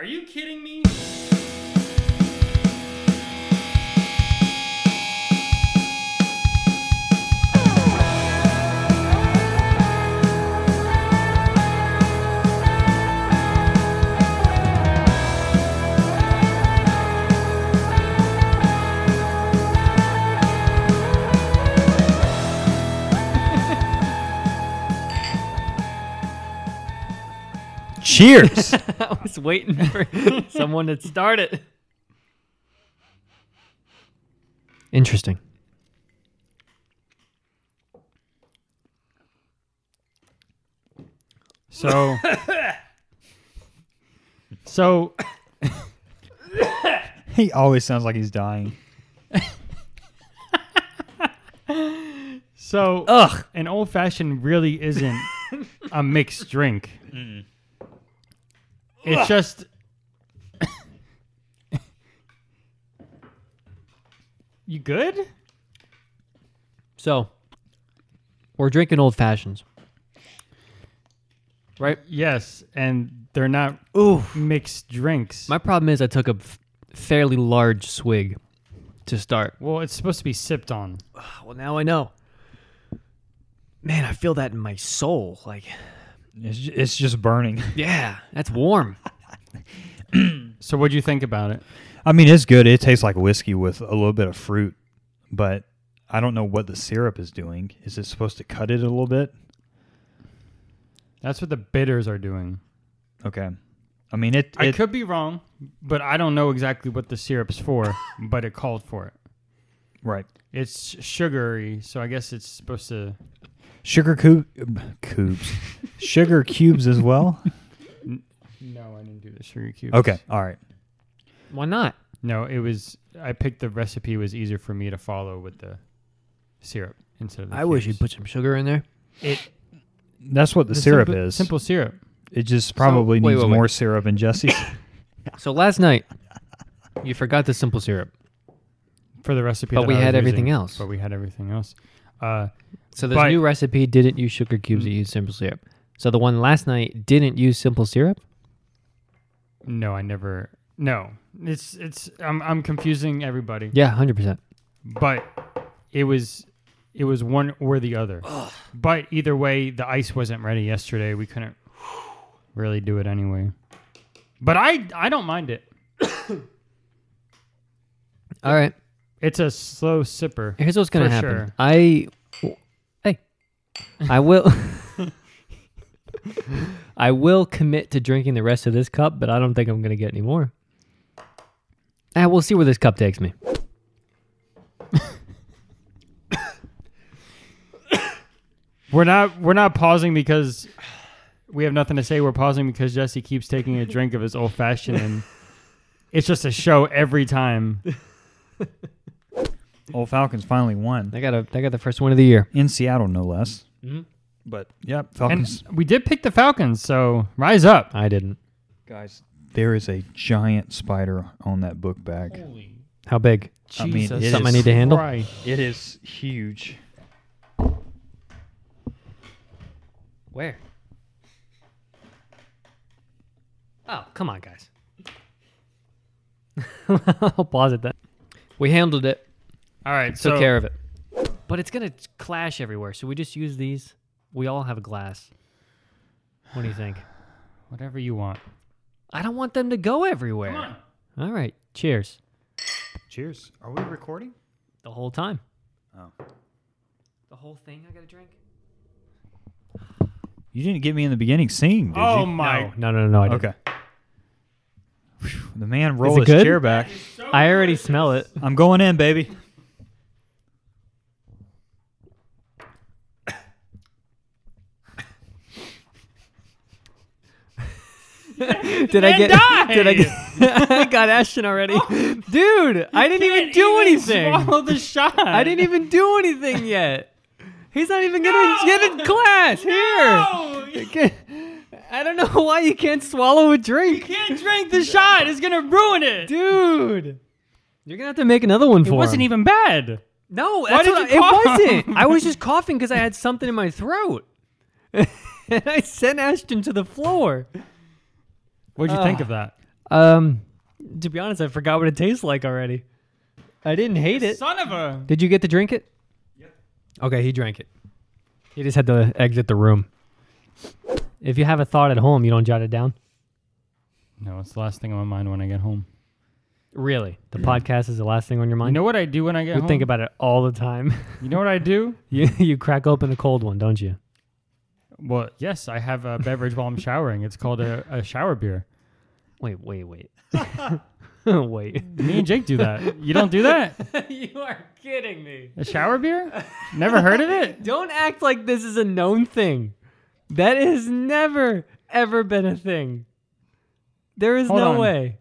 Are you kidding me? Cheers. I was waiting for someone to start it. Interesting. So, so he always sounds like he's dying. So, Ugh. an old fashioned really isn't a mixed drink. It's just. you good? So, we're drinking old fashions. Right? Yes, and they're not Ooh. mixed drinks. My problem is I took a f- fairly large swig to start. well, it's supposed to be sipped on. Well, now I know. Man, I feel that in my soul. Like, It's, ju- it's just burning. yeah, that's warm. So, what do you think about it? I mean, it's good. It tastes like whiskey with a little bit of fruit, but I don't know what the syrup is doing. Is it supposed to cut it a little bit? That's what the bitters are doing. Okay. I mean, it. I it could be wrong, but I don't know exactly what the syrup's for, but it called for it. right. It's sugary, so I guess it's supposed to. Sugar cube, cubes, sugar cubes as well. No, I didn't do the sugar cubes. Okay. All right. Why not? No, it was. I picked the recipe was easier for me to follow with the syrup instead of. The I wish you'd put some sugar in there. it. That's what the, syrup simple, is. Simple syrup. It just probably wait, needs wait, wait. more syrup in Jesse's. So last night, you forgot the simple syrup. for the recipe. But that we I was had everything using, else. But we had everything else. Uh, So this But- new recipe didn't use sugar cubes; it used simple syrup. So the one last night didn't use simple syrup. no, I never. No, it's it's. I'm I'm confusing everybody. Yeah, hundred percent. But it was it was one or the other. but either way, the ice wasn't ready yesterday. We couldn't really do it anyway. But I I don't mind it. All right. It's a slow sipper. Here's what's gonna happen. sure. I, hey, I will. I will commit to drinking the rest of this cup, but I don't think I'm gonna get any more. Ah, we'll see where this cup takes me. We're not we're not pausing because we have nothing to say. We're pausing because Jesse keeps taking a drink of his old fashioned and it's just a show every time. Old Falcons finally won They got a they got the first win of the year. in Seattle, no less. Mhm. But yep, And Falcons we did pick the Falcons, so rise up. I didn't. guys. There is a giant spider on that book bag. Holy How big? I mean, Jesus it Something I need to handle. Christ. It is huge. Where? Oh, come on, guys. I'll pause it then. We handled it. All right, Took so care of it. But it's gonna clash everywhere. So we just use these. We all have a glass. What do you think? whatever you want. I don't want them to go everywhere. Come on. All right. Cheers. Cheers. Are we recording? The whole time. Oh. The whole thing. I gotta drink. You didn't get me in the beginning singing, did Oh you? my! No, no, no, no. I didn't. Okay. Phew, The man rolled his good? chair back. I already smell it. I'm going in, baby. Did I get? died! Did I get? I got Ashton already, oh. dude. I didn't even do even anything. Swallow the shot. I didn't even do anything yet. He's not even gonna get a glass No! here. I don't know why you can't swallow a drink, You can't drink the shot. It's gonna ruin it. dude. You're gonna have to make another one it for It wasn't him. even bad. No, that's did what you I- cough? it wasn't. I was just coughing because I had something in my throat. and I sent Ashton to the floor. What'd you think of that? Um, to be honest, I forgot what it tastes like already. I didn't hate it. Son of a. Did you get to drink it? Yep. Okay, he drank it. He just had to exit the room. If you have a thought at home, you don't jot it down. No, it's the last thing on my mind when I get home. Really, the podcast is the last thing on your mind? You mind. know what I do when I get you home? think about it all the time. You know what I do? you you crack open a cold one, don't you? Well, yes, I have a beverage while I'm showering. It's called a, a shower beer. Wait, wait, wait. wait. Me and Jake do that. You don't do that? you are kidding me. A shower beer? Never heard of it? Don't act like this is a known thing. That has never ever been a thing. There is Hold no on. way.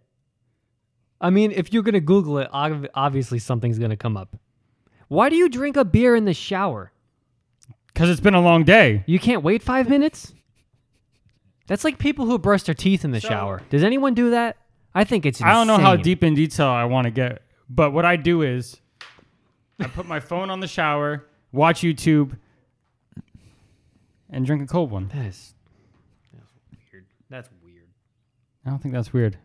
I mean, if you're gonna Google it, ob- obviously something's gonna come up. Why do you drink a beer in the shower? Because it's been a long day. You can't wait five minutes. That's like people who brush their teeth in the So- shower. Does anyone do that? I think it's. I don't know how deep in detail I want to get, but what I do is I put my phone on the shower, watch YouTube, and drink a cold one. That is. That's weird. That's weird. I don't think that's weird.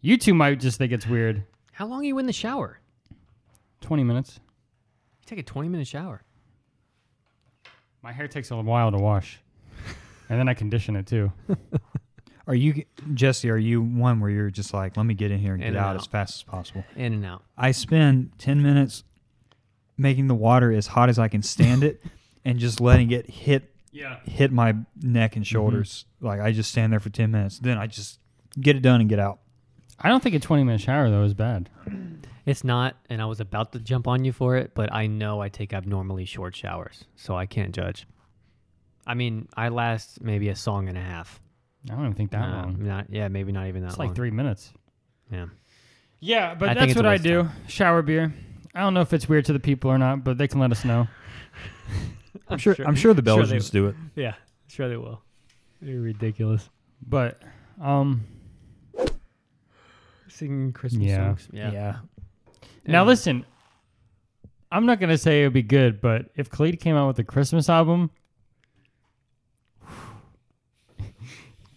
You two might just think it's weird. How long are you in the shower? 20 minutes. You take a 20 minute shower. My hair takes a while to wash. And then I condition it too. Are you Jesse? Are you one where you're just like, let me get in here and In get and out out. as fast as possible? In and out. I spend ten minutes making the water as hot as I can stand it, and just letting it hit Yeah. hit my neck and mm-hmm. shoulders. Like I just stand there for ten minutes, then I just get it done and get out. I don't think a 20 minute shower though is bad. It's not, and I was about to jump on you for it, but I know I take abnormally short showers, so I can't judge. I mean, I last maybe a song and a half. I don't even think that Uh, long. Not, yeah, maybe not even that It's long. like three minutes. Yeah. Yeah, but I think that's it's what I waste of do. Shower beer. I don't know if it's weird to the people or not, but they can let us know. I'm sure. I'm sure the sure they- Belgians do it. Yeah, sure they will. They're ridiculous. But um Singing Christmas Yeah. songs. Yeah. now Yeah. listen, I'm not gonna say it would be good, but if Khalid came out with a Christmas album,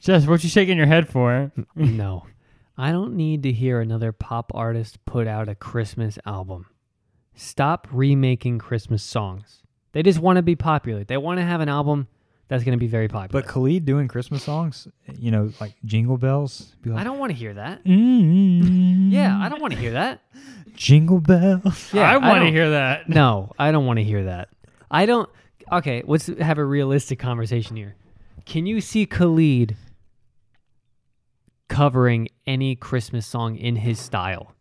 Jess, what you shaking your head for? no. I don't need to hear another pop artist put out a Christmas album. Stop remaking Christmas songs. They just want to be popular. They want to have an album that's going to be very popular. But Khalid doing Christmas songs, you know, like Jingle Bells. Be like, I don't want to hear that. Mm, Yeah, I don't want to hear that. Jingle Bells. Yeah, I want to hear that. No, I don't want to hear that. I don't. Okay, let's have a realistic conversation here. Can you see Khalid covering any Christmas song in his style?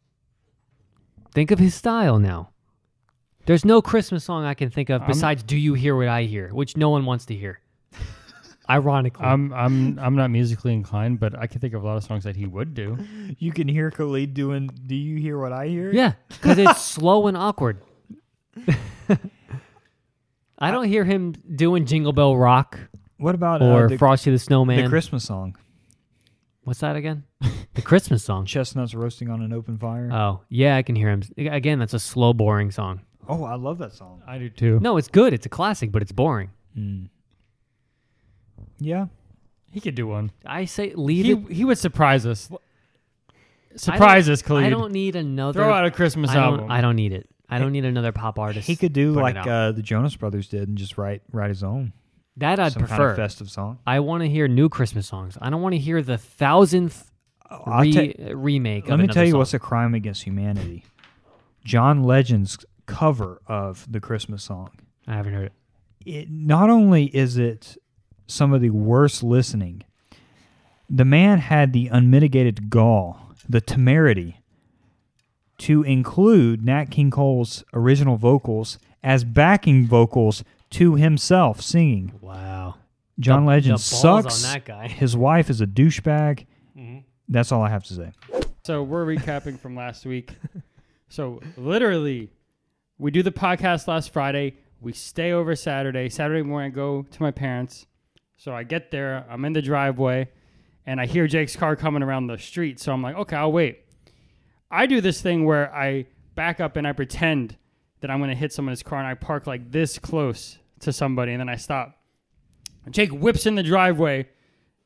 Think of his style now. There's no Christmas song I can think of I'm- besides "Do You Hear What I Hear," which no one wants to hear. Ironically, I'm I'm I'm not musically inclined, but I can think of a lot of songs that he would do. You can hear Khalid doing. Do you hear what I hear? yeah, because it's slow and awkward. I don't hear him doing "Jingle Bell Rock" What about or uh, the, "Frosty the Snowman." the Christmas song? What's that again? The Christmas song. Chestnuts roasting on an open fire. Oh, yeah, I can hear him. Again, that's a slow, boring song. oh, I love that song. I do too. No, it's good. It's a classic, but it's boring. Mm. Yeah. He could do one. I say leave He it. he would surprise us. Surprise us, Khalid. I don't need another. Throw out a Christmas I don't, album. I don't need it. I don't need another pop artist. He could do putting like out. uh, the Jonas Brothers did and just write write his own. That. I'd some prefer. kind of festive song. I want to hear new Christmas songs. I don't want to hear the thousandth oh, I'll re- ta- remake. let me tell you song. what's a crime against humanity. John Legend's cover of the Christmas song. I haven't heard it. It not only is it some of the worst listening, the man had the unmitigated gall, the temerity, to include Nat King Cole's original vocals as backing vocals to himself singing. Wow. John The- Legend the sucks. on that guy. His wife is a douchebag. Mm-hmm. That's all I have to say. So we're recapping from last week. So literally, we do the podcast last Friday. We stay over Saturday. Saturday morning, I go to my parents. So I get there. I'm in the driveway, and I hear Jake's car coming around the street. So I'm like, okay, I'll wait. I do this thing where I back up and I pretend that I'm going to hit someone's car, and I park like this close to somebody, and then I stop. Jake whips in the driveway,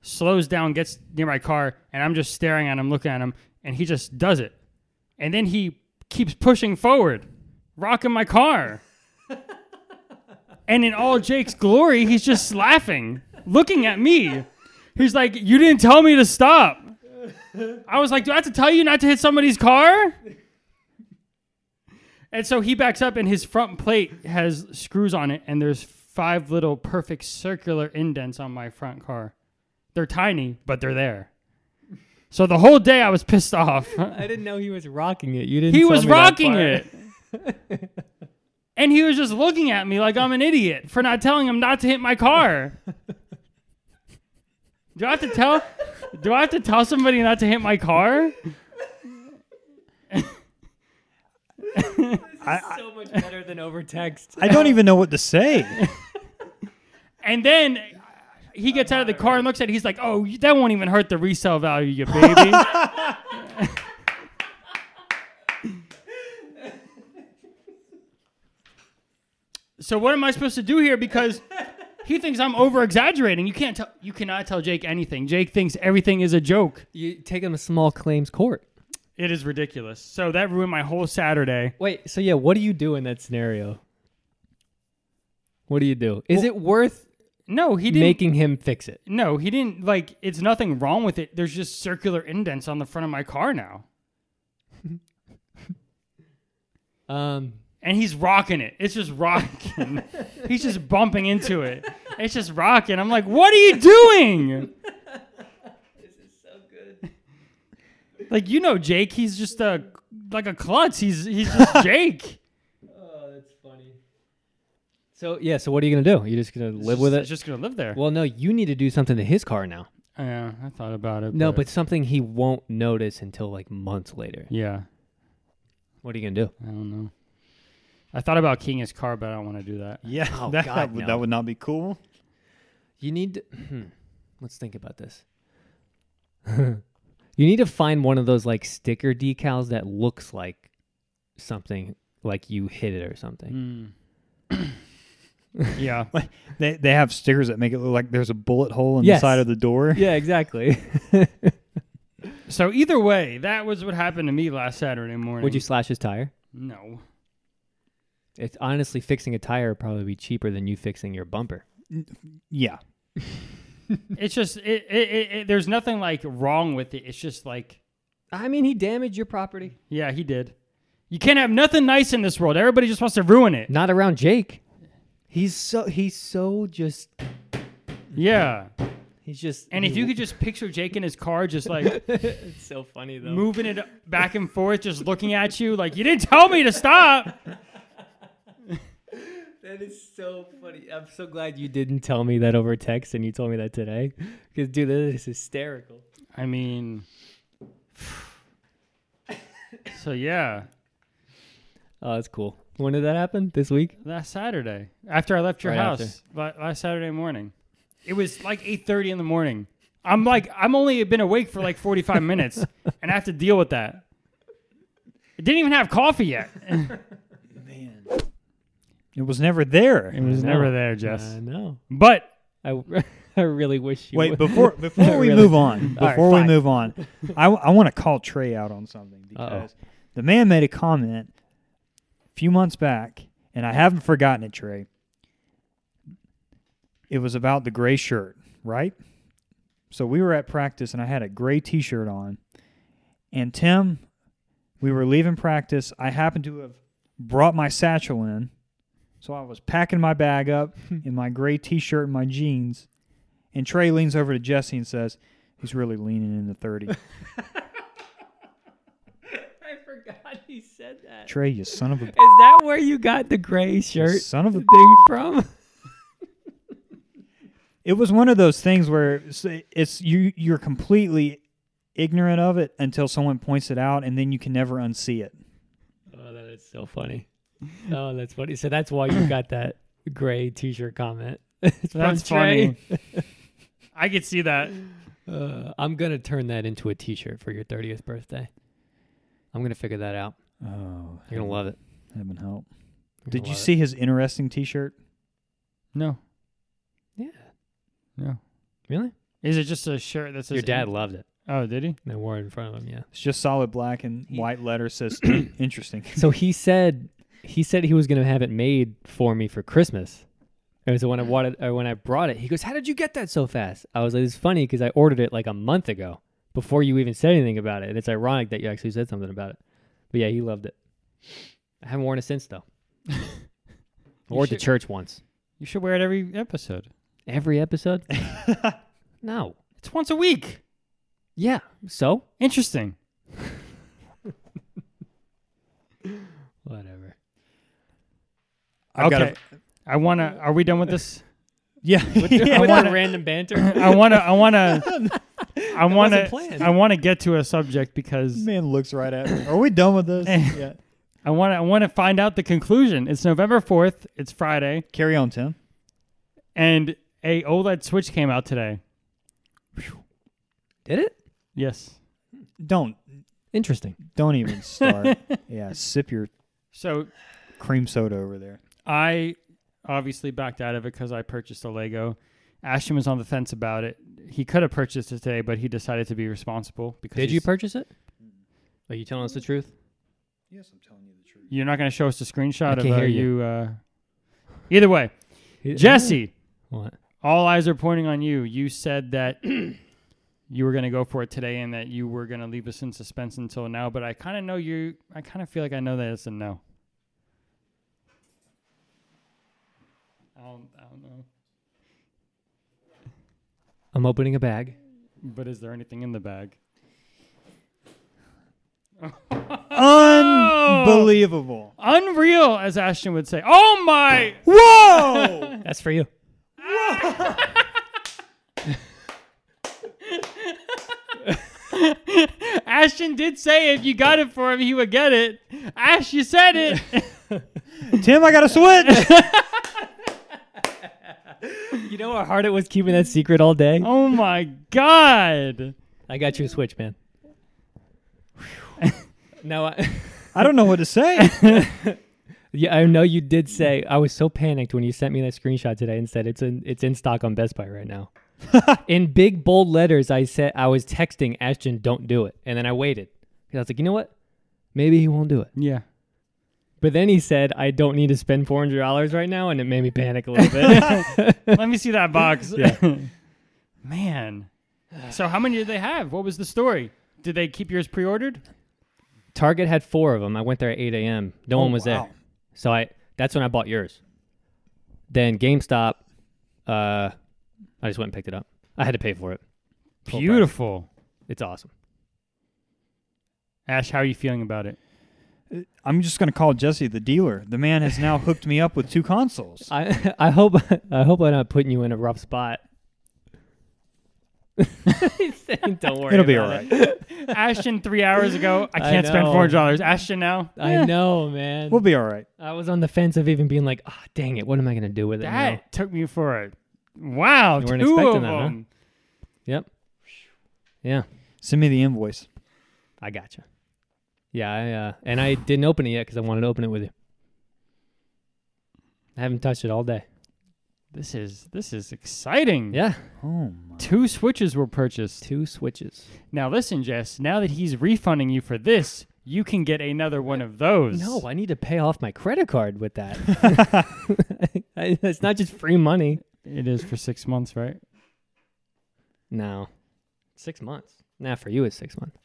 slows down, gets near my car, and I'm just staring at him, looking at him, and he just does it. And then he keeps pushing forward, rocking my car. and in all Jake's glory, he's just laughing, looking at me. He's like, You didn't tell me to stop. I was like, Do I have to tell you not to hit somebody's car? And so he backs up, and his front plate has screws on it, and there's five little perfect circular indents on my front car. They're tiny, but they're there. So the whole day I was pissed off. I didn't know he was rocking it. You didn't. he was rocking it. and he was just looking at me like I'm an idiot for not telling him not to hit my car. Do I have to tell do I have to tell somebody not to hit my car? so much better than over text. I don't even know what to say. And then uh, he gets out of the car and looks at it. He's like, "Oh, that won't even hurt the resale value, you baby." so what am I supposed to do here? Because he thinks I'm over exaggerating. You can't tell. You cannot tell Jake anything. Jake thinks everything is a joke. You take him to small claims court. It is ridiculous. So that ruined my whole Saturday. Wait, so yeah, what do you do in that scenario? What do you do? Is it worth No, he didn't. making him fix it? no, he didn't. Like, it's nothing wrong with it. There's just circular indents on the front of my car now. Um, and he's rocking it. It's just rocking. he's just bumping into it. It's just rocking. I'm like, what are you doing? this is so good. Like you know, Jake. He's just a like a klutz. He's he's just Jake. Oh, that's funny. So yeah, so what are you gonna do? You're just gonna live with It's it? just gonna live there. Well, no, you need to do something to his car now. yeah, I thought about it. No, but something he won't notice until like months later. yeah, What are you gonna do? I don't know. I thought about keying his car, but I don't want to do that. Yeah, Oh, that, God, that would, no. that would not be cool. You need to. hmm, Let's think about this. you need to find one of those like sticker decals that looks like something like you hit it or something. Mm. yeah, They they have stickers that make it look like there's a bullet hole in Yes. the side of the door. Yeah, exactly. So either way, that was what happened to me last Saturday morning. Would you slash his tire? No. It's honestly fixing a tire would probably be cheaper than you fixing your bumper. Yeah. It's just it, it, it, it. There's nothing like wrong with it. It's just like I mean, he damaged your property. yeah, he did. You can't have nothing nice in this world. Everybody just wants to ruin it. Not around Jake. He's so he's so just Yeah. he's just And if you could just picture Jake in his car, just like it's so funny though. moving it back and forth, just looking at you, like you didn't tell me to stop. That is so funny. I'm so glad you didn't tell me that over text and you told me that today. Because dude, that is hysterical. I mean, so yeah, Oh, that's cool. When did that happen? This week? last Saturday after I left your Right house, la- last Saturday morning, it was like eight thirty in the morning. I'm like, I'm only been awake for like 45 minutes, and I have to deal with that. I didn't even have coffee yet. Man. It was never there. It was never there, Jess. I know. But I, I really wish you Wait, would. before before we Really? move on, All right, before we fine. move on, I, I want to call Trey out on something Uh-oh. because the man made a comment a few months back, and I haven't forgotten it, Trey. It was about the gray shirt, right? So we were at practice, and I had a gray T-shirt on, and Tim, we were leaving practice. I happened to have brought my satchel in, so I was packing my bag up in my gray T-shirt and my jeans. And Trey leans over to Jesse and says, He's really leaning into 30. I forgot he said that. Trey, you son of a Is that where you got the gray shirt son of a thing from? It was one of those things where it's, it's you you're completely ignorant of it until someone points it out and then you can never unsee it. Oh, that is so funny. Oh, that's funny. So that's why you got that gray T-shirt comment. That's funny. I could see that. Uh, I'm gonna turn that into a T-shirt for your 30th birthday. I'm gonna figure that out. Oh, You're gonna love it. Heaven help. You're Did you love it. see his interesting T-shirt? No, Yeah. no. Really? Is it just a shirt that says Your dad in- loved it. Oh, did he? They wore it in front of him. Yeah. It's just solid black and He- white letters says interesting. So he said he said he was gonna have it made for me for Christmas. And so when I wanted, or uh, when I brought it, he goes, "How did you get that so fast?" I was like, "It's funny because I ordered it like a month ago before you even said anything about it, and it's ironic that you actually said something about it." But yeah, he loved it. I haven't worn it since though. Wore it to church once. You should wear it every episode. Every episode? no. It's once a week. Yeah. So Interesting. whatever. I've got okay. I wanna. Are we done with this? Yeah. With, yeah. I wanna- random banter. I wanna. I wanna. I wanna. I wanna get to a subject because Man looks right at me. Are we done with this? Eh. yeah. I wanna. I wanna find out the conclusion. It's November fourth. It's Friday, Carry on, Tim. and a OLED Switch came out today. Did it? Yes. Don't Interesting. don't even start. yeah, sip your So cream soda over there. I obviously backed out of it because I purchased a Lego. Ashton was on the fence about it. He could have purchased it today, but he decided to be responsible because Did you he's- purchase it? Are you telling us the truth? Yes, I'm telling you the truth. You're not going to show us a screenshot I of can't uh, hear you. you. Uh... Either way, Jesse, What? all eyes are pointing on you. You said that you were going to go for it today and that you were going to leave us in suspense until now, but I kind of know you. I kind of feel like I know that it's a no. I don't, I don't know. I'm opening a bag. But is there anything in the bag? Unbelievable. Unreal, as Ashton would say. Oh my! Whoa! That's for you. Ashton did say if you got it for him, he would get it. Ash, you said it. Tim, I got a switch. You know how hard it was keeping that secret all day? oh my god! I got you a switch, man. no, I, I don't know what to say. yeah, I know you did say I was so panicked when you sent me that screenshot today and said it's in it's in stock on Best Buy right now. in big bold letters, I said I was texting Ashton, "Don't do it," and then I waited because I was like, you know what? Maybe he won't do it. Yeah. But then he said, "I don't need to spend four hundred dollars right now," and it made me panic a little bit. Let me see that box. Yeah. Man. So how many did they have? What was the story? Did they keep yours pre-ordered? Target had four of them. I went there at eight a.m. No Oh, one was wow. there, so I that's when I bought yours. Then GameStop, uh, I just went and picked it up. I had to pay for it. Beautiful. It's awesome. Ash, how are you feeling about it? I'm just going to call Jesse the dealer. The man has now hooked me up with two consoles. I I hope I hope I'm not putting you in a rough spot. He's saying, Don't worry. It'll be about all right. Ashton three hours ago. I I can't spend know. four hundred dollars. Ashton now. I know, man. We'll be all right. I was on the fence of even being like, ah, dang it, what am I gonna do with it now? That took me for a wow. You weren't two expecting of that, huh? them. Yep. Yeah, Send me the invoice. I gotcha. Yeah, I uh, and I didn't open it yet because I wanted to open it with you. I haven't touched it all day. This is this is exciting. Yeah, Oh my. Two switches were purchased. two switches. Now listen, Jess. Now that he's refunding you for this, you can get another one of those. No, I need to pay off my credit card with that. I- it's not just free money. it is for six months, right? No, six months. Nah, for you it's six months.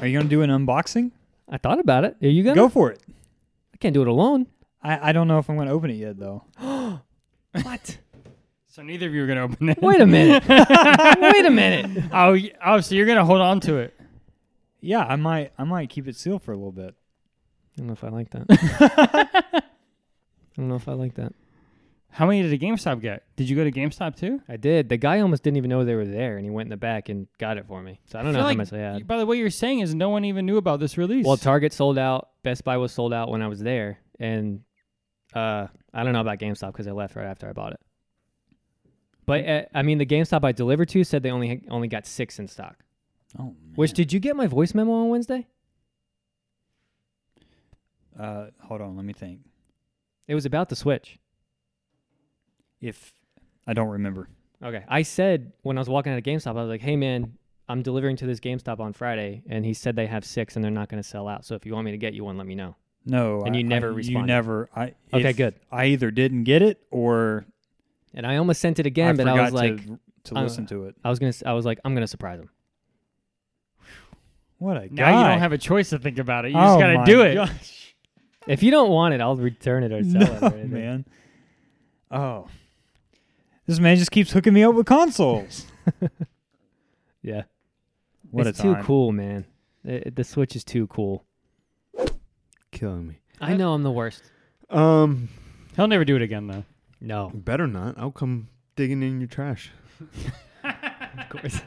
Are you going to do an unboxing? I thought about it. Are you gonna? Go for it. I can't do it alone. I, I don't know if I'm going to open it yet, though. What? So neither of you are gonna open it. Wait a minute. Wait a minute. oh, y- oh, so you're gonna hold on to it? Yeah, I might I might keep it sealed for a little bit. I don't know if I like that. I don't know if I like that. How many did a GameStop get? Did you go to GameStop too? I did. The guy almost didn't even know they were there, and he went in the back and got it for me. So I don't know how like much I had. By the way, you're saying is no one even knew about this release. Well, Target sold out. Best Buy was sold out when I was there, and uh, I don't know about GameStop because I left right after I bought it. But uh, I mean, the GameStop I delivered to said they only only got six in stock. Oh, Which did you get my voice memo on Wednesday? uh hold on, let me think. It was about the Switch. If I don't remember. Okay. I said when I was walking out of GameStop, I was like, "Hey man, I'm delivering to this GameStop on Friday," and he said they have six and they're not going to sell out. So if you want me to get you one, let me know. No, And I- you never I, You responded. never. I Okay, good. I either didn't get it or And I almost sent it again, I but I was like, to, to uh, listen to it. I was gonna, s- I was like, I'm gonna surprise him. What a Now guy! you don't have a choice to think about it. You oh just got to do it. gosh. If you don't want it, I'll return it or sell it. No, or anything. man. Oh, this man just keeps hooking me up with consoles. Yeah. What it's a too time. cool, man. It- the Switch is too cool. Killing me. I know I'm the worst. Um, He'll never do it again, though. No, better not. I'll come digging in your trash. of course.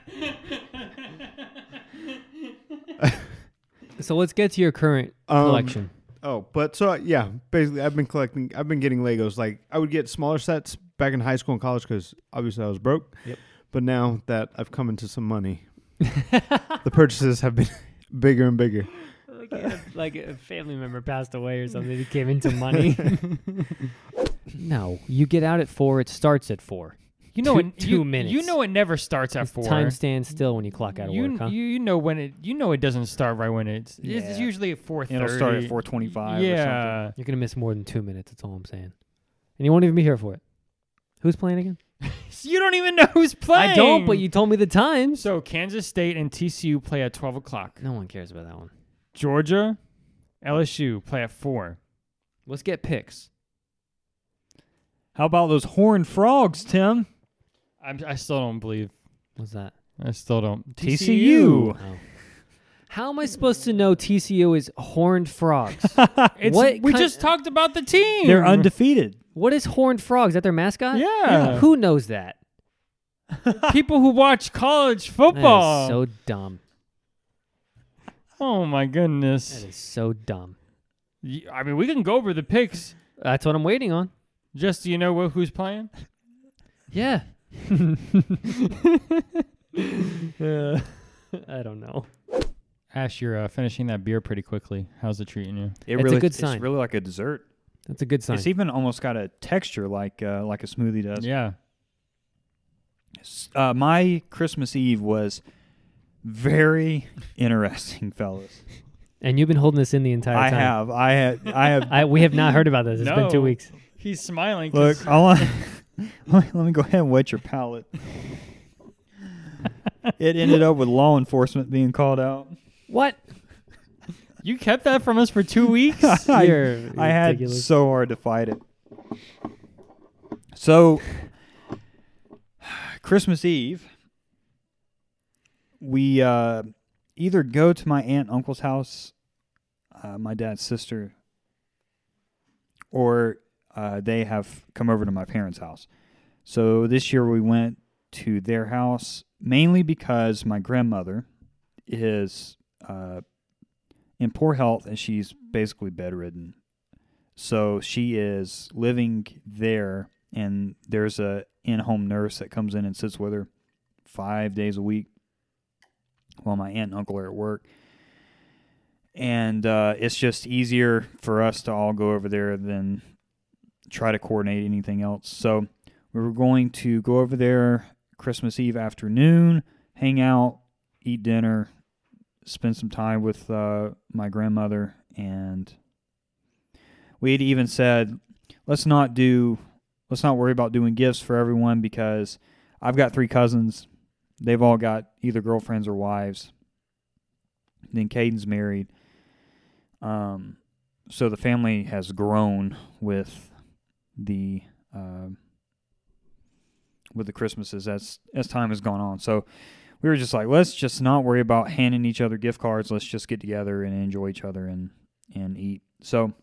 so let's get to your current Um, collection. Oh, but so uh, yeah, basically, I've been collecting. I've been getting Legos. Like I would get smaller sets back in high school and college because obviously I was broke. Yep. But now that I've come into some money, the purchases have been bigger and bigger. like, a, like a family member passed away or something. It came into money. no, you get out at four. It starts at four. You know, Two- it, two you, minutes. You know, it never starts at It's four. Time stands still when you clock out of you, work, huh? you you know when it you know it doesn't start right when it's it's Yeah. usually at four thirty. It'll start at 425 or Yeah, You're gonna miss more than two minutes. That's all I'm saying. And you won't even be here for it. Who's playing again? you don't even know who's playing. I don't, but you told me the times. So Kansas State and TCU play at twelve o'clock. no one cares about that one. Georgia, LSU play at four. Let's get picks. How about those horned frogs, Tim? I'm, I still don't believe. What's that? I still don't. TCU. Oh. How am I supposed to know TCU is horned frogs? It's, What we kind- just talked about the team. They're undefeated. What is horned frogs? Is that their mascot? Yeah. Who knows that? People who watch college That football. is so dumb. oh my goodness. That is so dumb. Y- I mean, we can go over the picks. That's what I'm waiting on. Just so you know wh- who's playing. Yeah. Uh, I don't know. Ash, you're uh, finishing that beer pretty quickly. How's it treating you? It It's a really, good sign. It's really like a dessert. That's a good sign. It's even almost got a texture like uh, like a smoothie does. Yeah. Uh, my Christmas Eve was very interesting, fellas. and you've been holding this in the entire I time. have, I have, I have. I, we have not heard about this. It's been two weeks. He's smiling. Look, I want. let, me, let me go ahead and wet your palate. it ended up with law enforcement being called out. What? You kept that from us for two weeks. I, You're I had ridiculous. so hard to fight it. So, Christmas Eve, we uh, either go to my aunt and uncle's house, uh, my dad's sister, or uh, they have come over to my parents' house. So this year we went to their house mainly because my grandmother is uh, in poor health and she's basically bedridden. So she is living there, and there's a in-home nurse that comes in and sits with her five days a week while my aunt and uncle are at work. And uh, it's just easier for us to all go over there than try to coordinate anything else. So we were going to go over there Christmas Eve afternoon, hang out, eat dinner, spend some time with uh, my grandmother, and we had even said, let's not do, let's not worry about doing gifts for everyone because I've got three cousins. They've all got either girlfriends or wives. Then Caden's married. Um, so the family has grown with the uh, with the Christmases as as time has gone on. So we were just like, let's just not worry about handing each other gift cards. Let's just get together and enjoy each other and and eat. So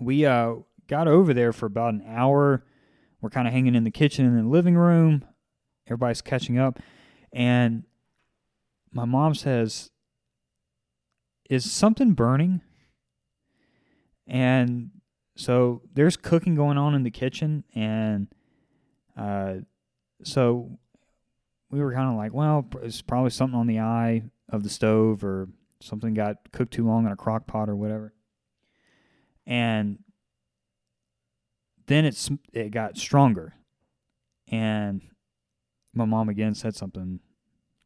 we uh got over there for about an hour. We're kind of hanging in the kitchen and the living room. Everybody's catching up, and my mom says, "Is something burning?" And so there's cooking going on in the kitchen, and uh, so we were kind of like, well, it's probably something on the eye of the stove, or something got cooked too long in a crock pot, or whatever. And then it's it got stronger, and my mom again said something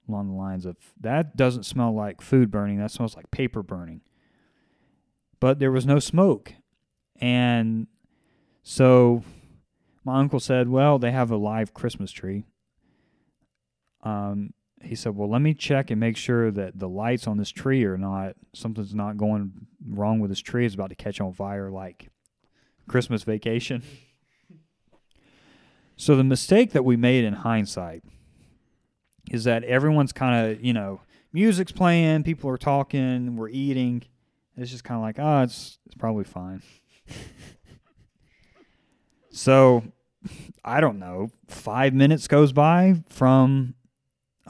along the lines of that doesn't smell like food burning. That smells like paper burning. But there was no smoke. And so my uncle said well they have a live christmas tree um, he said well let me check and make sure that the lights on this tree are not something's not going wrong with this tree it's about to catch on fire like christmas vacation so the mistake that we made in hindsight is that everyone's kind of, you know, music's playing, people are talking, we're eating. It's just kind of like, oh, it's it's probably fine. so, I don't know. Five minutes goes by from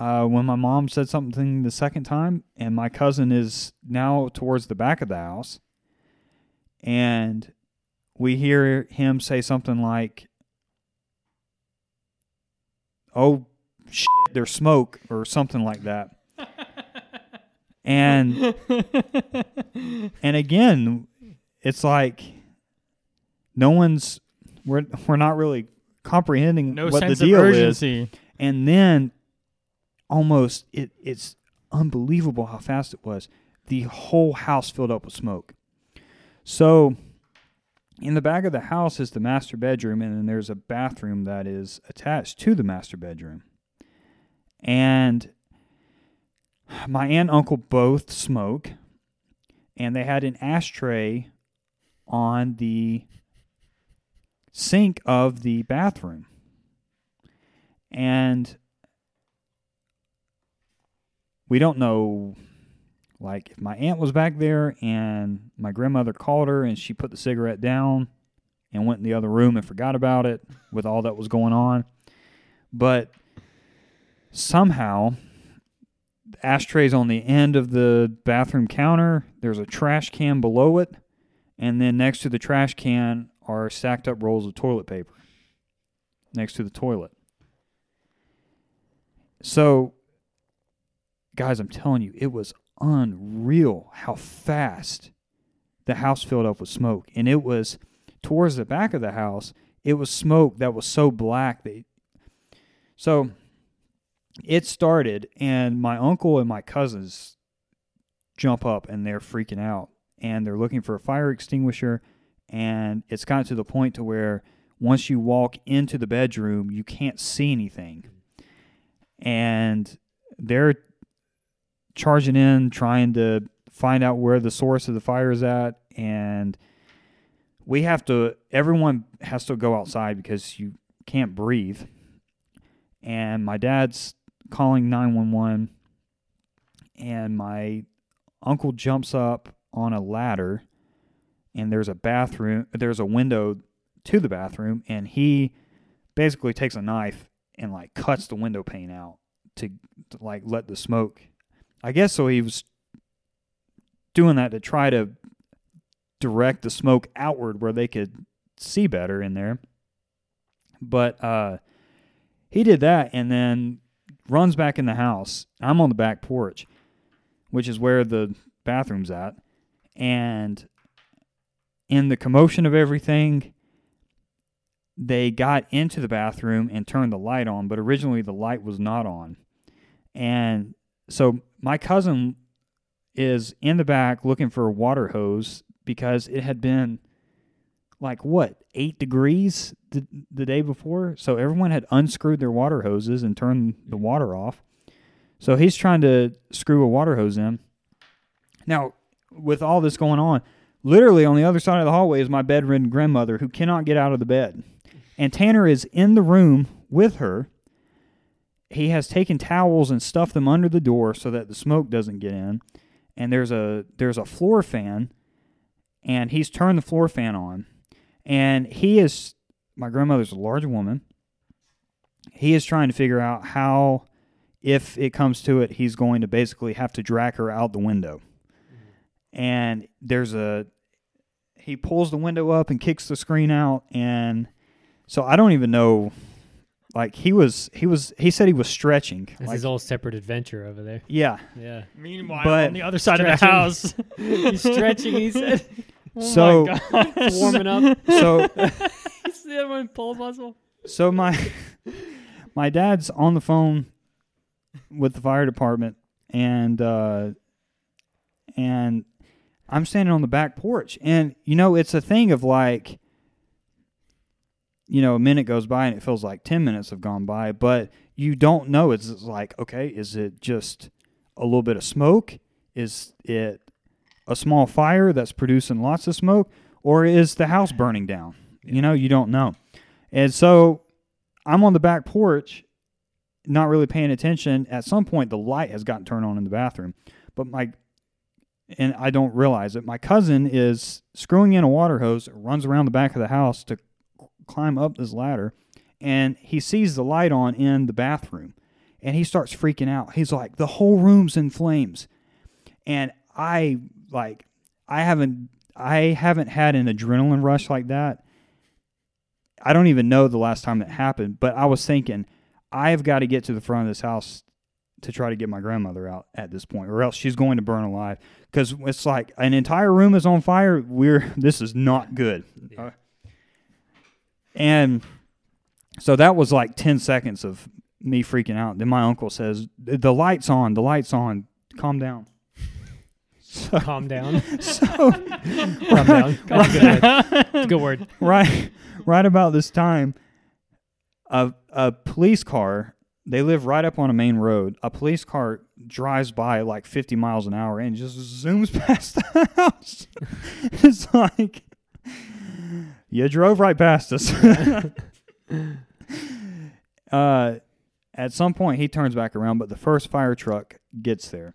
uh, when my mom said something the second time, and my cousin is now towards the back of the house, and we hear him say something like, "Oh shit, there's smoke," or something like that. and and again, it's like no one's we're we're not really comprehending No what sense the deal of is. And then almost it it's unbelievable how fast it was. The whole house filled up with smoke. So in the back of the house is the master bedroom and then there's a bathroom that is attached to the master bedroom. And my aunt and uncle both smoke and they had an ashtray on the sink of the bathroom. And we don't know like if my aunt was back there and my grandmother called her and she put the cigarette down and went in the other room and forgot about it with all that was going on. But somehow ashtrays on the end of the bathroom counter, there's a trash can below it, and then next to the trash can are stacked up rolls of toilet paper next to the toilet. So, guys, I'm telling you, it was unreal how fast the house filled up with smoke. And it was towards the back of the house, it was smoke that was so black that. So, it started, and my uncle and my cousins jump up and they're freaking out. And they're looking for a fire extinguisher. And it's gotten to the point to where once you walk into the bedroom, you can't see anything. And they're charging in, trying to find out where the source of the fire is at. And we have to, everyone has to go outside because you can't breathe. And my dad's calling 911. And my uncle jumps up on a ladder. And there's a bathroom, there's a window to the bathroom and he basically takes a knife and like cuts the window pane out to, to like let the smoke i guess so he was doing that to try to direct the smoke outward where they could see better in there. But uh he did that and then runs back in the house. I'm on the back porch which is where the bathroom's at. And in the commotion of everything they got into the bathroom and turned the light on, but originally the light was not on. And so my cousin is in the back looking for a water hose because it had been like what, eight degrees the, the day before? So everyone had unscrewed their water hoses and turned the mm-hmm. water off. So he's trying to screw a water hose in. Now, with all this going on, literally on the other side of the hallway is my bedridden grandmother who cannot get out of the bed and Tanner is in the room with her. He has taken towels and stuffed them under the door so that the smoke doesn't get in. And there's a there's a floor fan, and he's turned the floor fan on, and he is my grandmother's a large woman. He is trying to figure out how, if it comes to it, he's going to basically have to drag her out the window. And there's a he pulls the window up and kicks the screen out and so I don't even know. Like he was, he was, he said he was stretching. It's Like, his whole separate adventure over there. yeah. Yeah. Meanwhile, But- on the other side of the house, He's stretching, he said. Oh So- my gosh. Warming up. So, It's the other one pole muscle. so my, my dad's on the phone with the fire department, and uh, and I'm standing on the back porch, and you know it's a thing of like, you know, a minute goes by and it feels like ten minutes have gone by, but you don't know. It's it's like, okay, is it just a little bit of smoke? Is it a small fire that's producing lots of smoke, or is the house burning down? You know, you don't know. And so I'm on the back porch, not really paying attention. At some point, the light has gotten turned on in the bathroom, but my and I don't realize it. My cousin is screwing in a water hose, runs around the back of the house to climb up this ladder, and he sees the light on in the bathroom, and he starts freaking out. He's like, "The whole room's in flames," and I like, I haven't, I haven't had an adrenaline rush like that. I don't even know the last time that happened, but I was thinking, I've got to get to the front of this house to try to get my grandmother out at this point, or else she's going to burn alive. Because it's like an entire room is on fire. We're this is not good. Yeah. And so that was like ten seconds of me freaking out. Then my uncle says, "The lights on. The lights on. Calm down." So, Calm down. so Calm down. A good word. Good word. right right about this time a a police car they live right up on a main road a police car drives by like 50 miles an hour and just zooms past the house it's like you drove right past us uh at some point he turns back around but the first fire truck gets there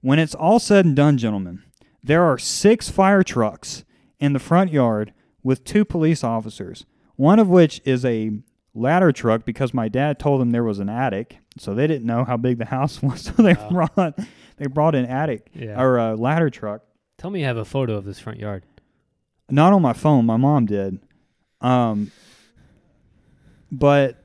when it's all said and done gentlemen there are six fire trucks in the front yard with two police officers, one of which is a ladder truck because my dad told them there was an attic, so they didn't know how big the house was, so they Wow. brought they brought an attic Yeah. or a ladder truck. Tell me you have a photo of this front yard. Not on my phone, my mom did. Um but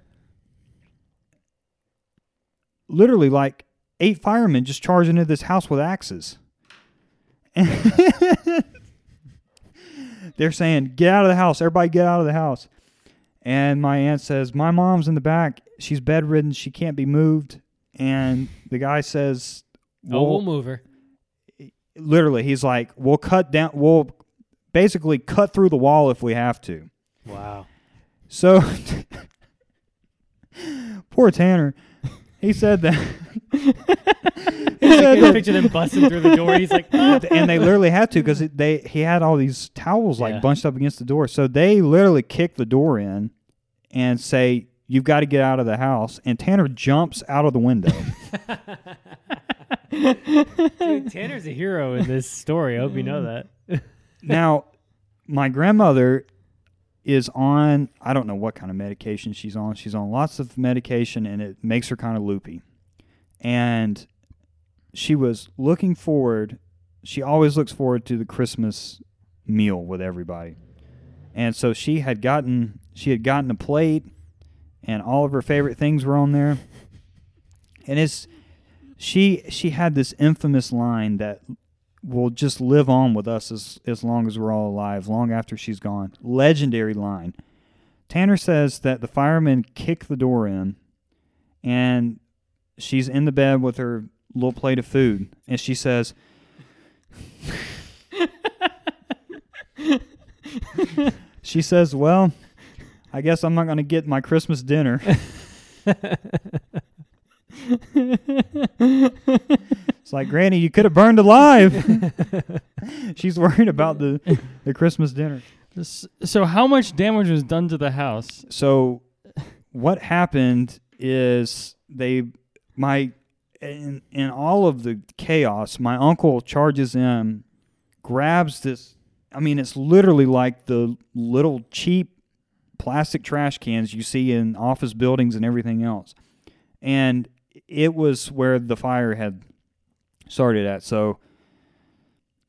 literally like eight firemen just charged into this house with axes. They're saying, "Get out of the house! Everybody, get out of the house!" And my aunt says, "My mom's in the back. She's bedridden. She can't be moved." And the guy says, oh, "Well, we'll move her. literally, he's like, "We'll cut down. We'll basically cut through the wall if we have to." Wow. So poor Tanner. He said that. he I said can that picture them busting through the door. He's like, and they literally had to because they he had all these towels like Yeah. bunched up against the door. So they literally kick the door in and say, "You've got to get out of the house." And Tanner jumps out of the window. Dude, Tanner's a hero in this story. I hope you know that. Now, my grandmother is on I don't know what kind of medication she's on. She's on lots of medication and it makes her kind of loopy. And she was looking forward she always looks forward to the Christmas meal with everybody. And so she had gotten she had gotten a plate and all of her favorite things were on there. And it's she she had this infamous line that will just live on with us as as long as we're all alive, long after she's gone. Legendary line. Tanner says that the firemen kick the door in and she's in the bed with her little plate of food and she says She says, "Well, I guess I'm not going to get my Christmas dinner." it's like, "Granny, you could have burned alive." She's worried about the the Christmas dinner. S- So how much damage was done to the house? So what happened is they my in in all of the chaos, my uncle charges in, grabs this I mean it's literally like the little cheap plastic trash cans you see in office buildings and everything else. And it was where the fire had started at. So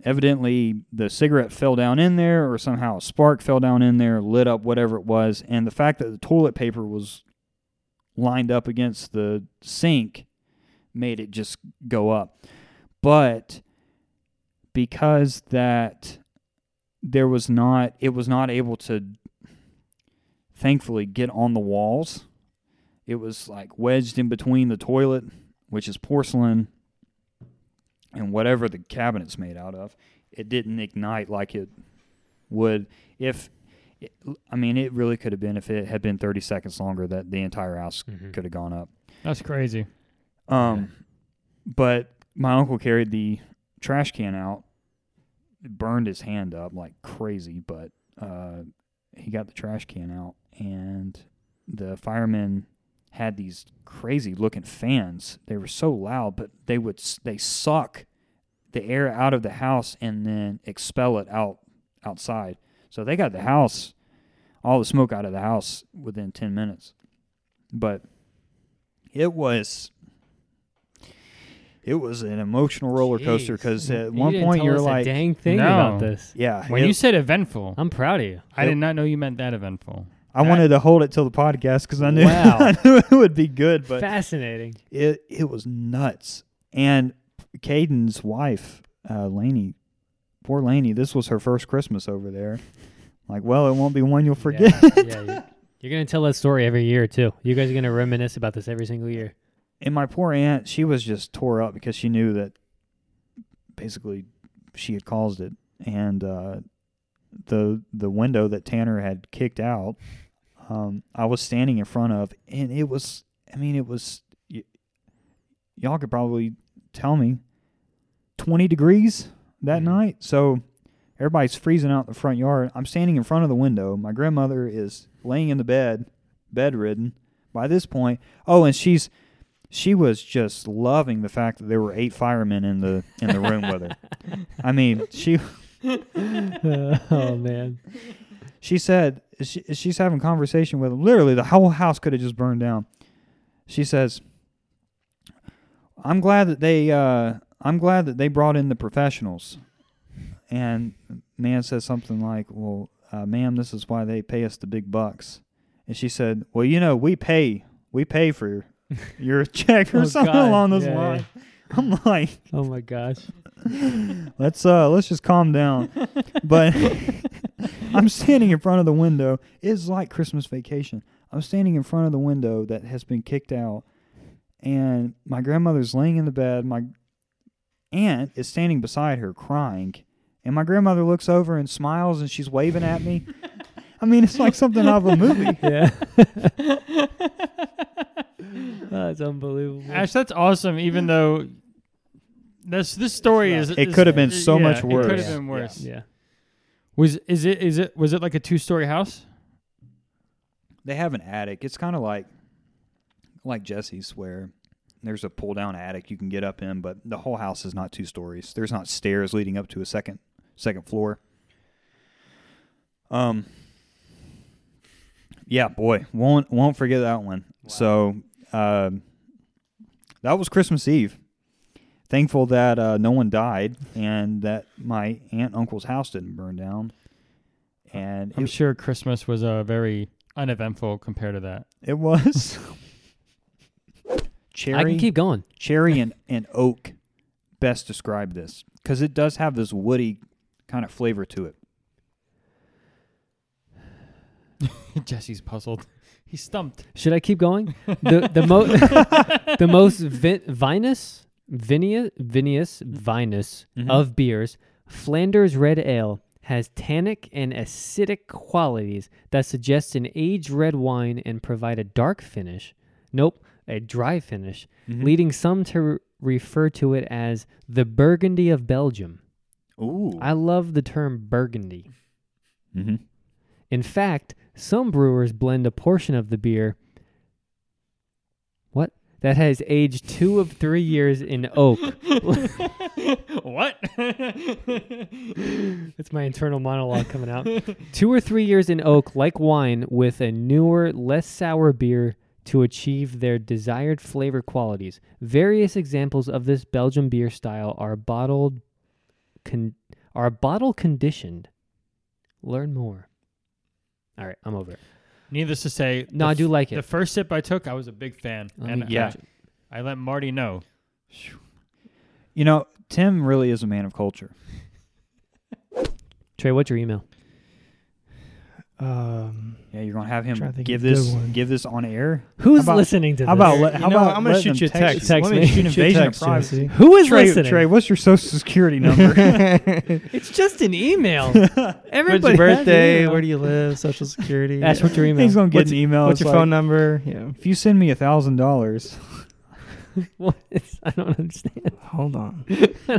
evidently the cigarette fell down in there or somehow a spark fell down in there lit up whatever it was and the fact that the toilet paper was lined up against the sink made it just go up but because that there was not it was not able to thankfully get on the walls it was like wedged in between the toilet, which is porcelain, and whatever the cabinet's made out of. It didn't ignite like it would if. It, I mean, it really could have been if it had been 30 seconds longer that the entire house Mhm. could have gone up. That's crazy. Um, but my uncle carried the trash can out, burned his hand up like crazy, but uh, he got the trash can out, and the firemen had these crazy looking fans. They were so loud, but they would they suck the air out of the house and then expel it out outside. So they got the house, all the smoke out of the house within ten minutes. But it was it was an emotional roller coaster because at You one didn't point tell you're us a like, dang thing No. about this. yeah. When it- you said eventful, I'm proud of you. I did not know you meant that eventful. I wanted to hold it till the podcast because I knew Wow. I knew it would be good, but Fascinating. it it was nuts. And Caden's wife, uh, Lainey, poor Lainey, this was her first Christmas over there. Like, well, it won't be one you'll forget. Yeah, yeah, you- you're gonna tell that story every year too. You guys are gonna reminisce about this every single year. And my poor aunt, she was just tore up because she knew that basically she had caused it, and uh, the the window that Tanner had kicked out, um, I was standing in front of, and it was, I mean, it was, y- y'all could probably tell me, twenty degrees that Mhm. night, so. Everybody's freezing out in the front yard. I'm standing in front of the window. My grandmother is laying in the bed, bedridden. By this point, oh, and she's she was just loving the fact that there were eight firemen in the in the room with her. I mean, she oh man. she said she, she's having conversation with him. Literally, the whole house could have just burned down. She says, "I'm glad that they uh, I'm glad that they brought in the professionals." And man says something like, "Well, uh, ma'am, this is why they pay us the big bucks." And she said, "Well, you know, we pay we pay for your check or Oh, something God. along those Yeah, yeah. lines." I'm like, Oh my gosh. let's uh let's just calm down. But I'm standing in front of the window. It's like Christmas vacation. I'm standing in front of the window that has been kicked out and my grandmother's laying in the bed. My aunt is standing beside her crying. And my grandmother looks over and smiles and she's waving at me. I mean, it's like something out of a movie. Yeah. That's unbelievable. Ash, that's awesome. Even though this this story is, It is- could have been so yeah, much It could worse. have been worse. yeah. Was is it is it was it like a two story house? They have an attic. It's kind of like like Jesse's where there's a pull down attic you can get up in, but the whole house is not two stories. There's not stairs leading up to a second second floor. Um Yeah, boy, won't won't forget that one. So, um that was Christmas Eve. Thankful that uh, no one died and that my aunt uncle's house didn't burn down. And I'm it, sure Christmas was uh, very uneventful compared to that. It was cherry, I can keep going. cherry and, and oak. Best describe this because it does have this woody kind of flavor to it. Jesse's puzzled. He's stumped. Should I keep going? The the mo the most vi- vinous vinous vinous vinous Mhm. of beers, Flanders Red Ale has tannic and acidic qualities that suggest an aged red wine and provide a dark finish. Nope, a dry finish, Mm-hmm. leading some to re- refer to it as the Burgundy of Belgium. Ooh, I love the term Burgundy. mm-hmm. In fact, some brewers blend a portion of the beer. That has aged two of three years in oak. what? That's my internal monologue coming out. two or three years in oak, like wine, with a newer, less sour beer to achieve their desired flavor qualities. Various examples of this Belgian beer style are bottled, con- are bottle conditioned. Learn more. All right, I'm over it. Needless to say, No, I do like it. The first sip I took, I was a big fan, Let and yeah, get you. I let Marty know. You know, Tim really is a man of culture. Trey, what's your email? Um, Yeah, you're gonna have him Trying to give of a good this give this on air. Who's about- listening to this? How about Here, let- you how know, about I'm gonna shoot you a text, text. Text Let me. shoot An you a of text, privacy. Jesse. Who is Trey, listening? Trey, what's your social security number? It's just an email. When's Everybody your birthday? email. Where do you live? Social security. That's Yeah. what your email. He's gonna get What's- an email. What's your like, phone number? Yeah. If you send me a thousand dollars, What is- I don't understand. Hold on.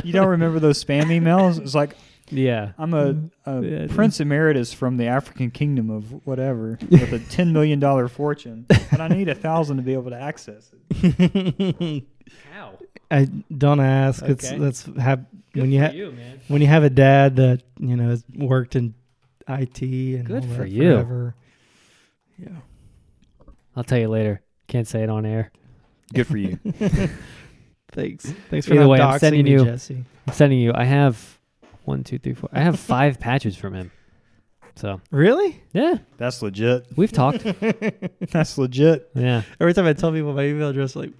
you don't remember those spam emails? It's like Yeah. I'm a, a Yeah, it prince emeritus from the African kingdom of whatever with a ten million dollar fortune, but I need a thousand to be able to access it. How? I don't ask. It's that's have Good when you have when you have a dad that you know has worked in IT and Good all for that you. forever. Yeah. I'll tell you later. Can't say it on air. Good for you. Thanks. Thanks for Either not way, I'm sending me, you- Jesse. I'm sending you. I have one, two, three, four. I have five patches from him. So Really? yeah, That's legit. we've talked. That's legit. Yeah, Every time I tell people my email address, like,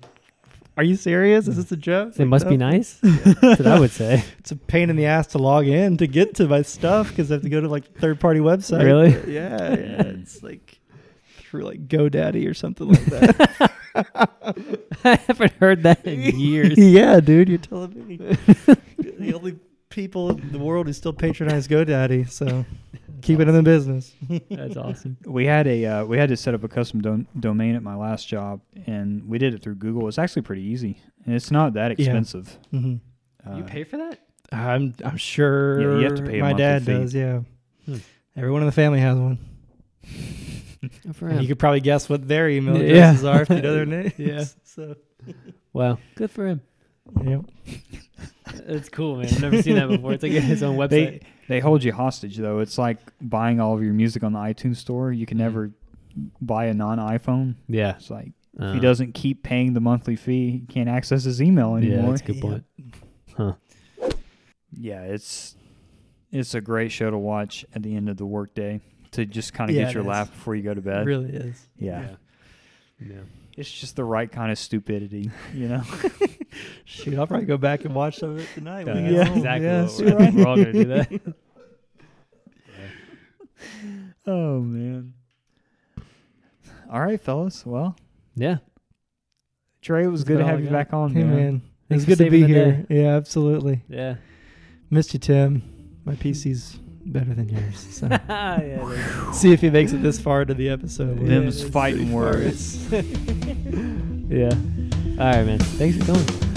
are you serious? Is this a joke? it Like, must be no. nice. That's what I would say. It's a pain in the ass to log in to get to my stuff because I have to go to like third party website. Really? Yeah, yeah. It's like through like GoDaddy or something like that. I haven't heard that in years. yeah, dude, you're telling me. the only people in the world who still patronize GoDaddy, so keep it in the business. That's awesome. We had a uh, we had to set up a custom dom- domain at my last job, and we did it through Google. It's actually pretty easy, and it's not that Yeah. expensive. hmm Uh, you pay for that? I'm I'm sure Yeah, you have to pay a my dad fee. does. Yeah, Hmm. everyone in the family has one. For him. you could probably guess what their email Yeah. addresses are if you know their names. Yeah. So wow, good for him. yeah. That's cool, man. I've never seen that before. It's like his own website. They they hold you hostage though. It's like buying all of your music on the iTunes store. You can Mhm. never buy a non iPhone. yeah. It's like Uh, if he doesn't keep paying the monthly fee, he can't access his email anymore. Yeah, that's a good point. Huh. Yeah, it's it's a great show to watch at the end of the workday to just kind of Yeah, get your laugh before you go to It bed. really is. Yeah. Yeah. it's just the right kind of stupidity, you know. Shoot, I'll probably go back and watch some of it tonight. when Uh, we get that's home. exactly Yeah, what we're, right? we're all gonna do that. oh man. All right, fellas. Well, Yeah. Trey, it was That's good to have you got. back on, Hey man. man, Thanks it's for good to be saving the here. Yeah, absolutely. Yeah. Missed you, Tim. My PC's better than yours. So yeah. see if he makes it this far into the episode. Yeah, Them's that's fighting words. yeah. All right, man. Thanks for coming.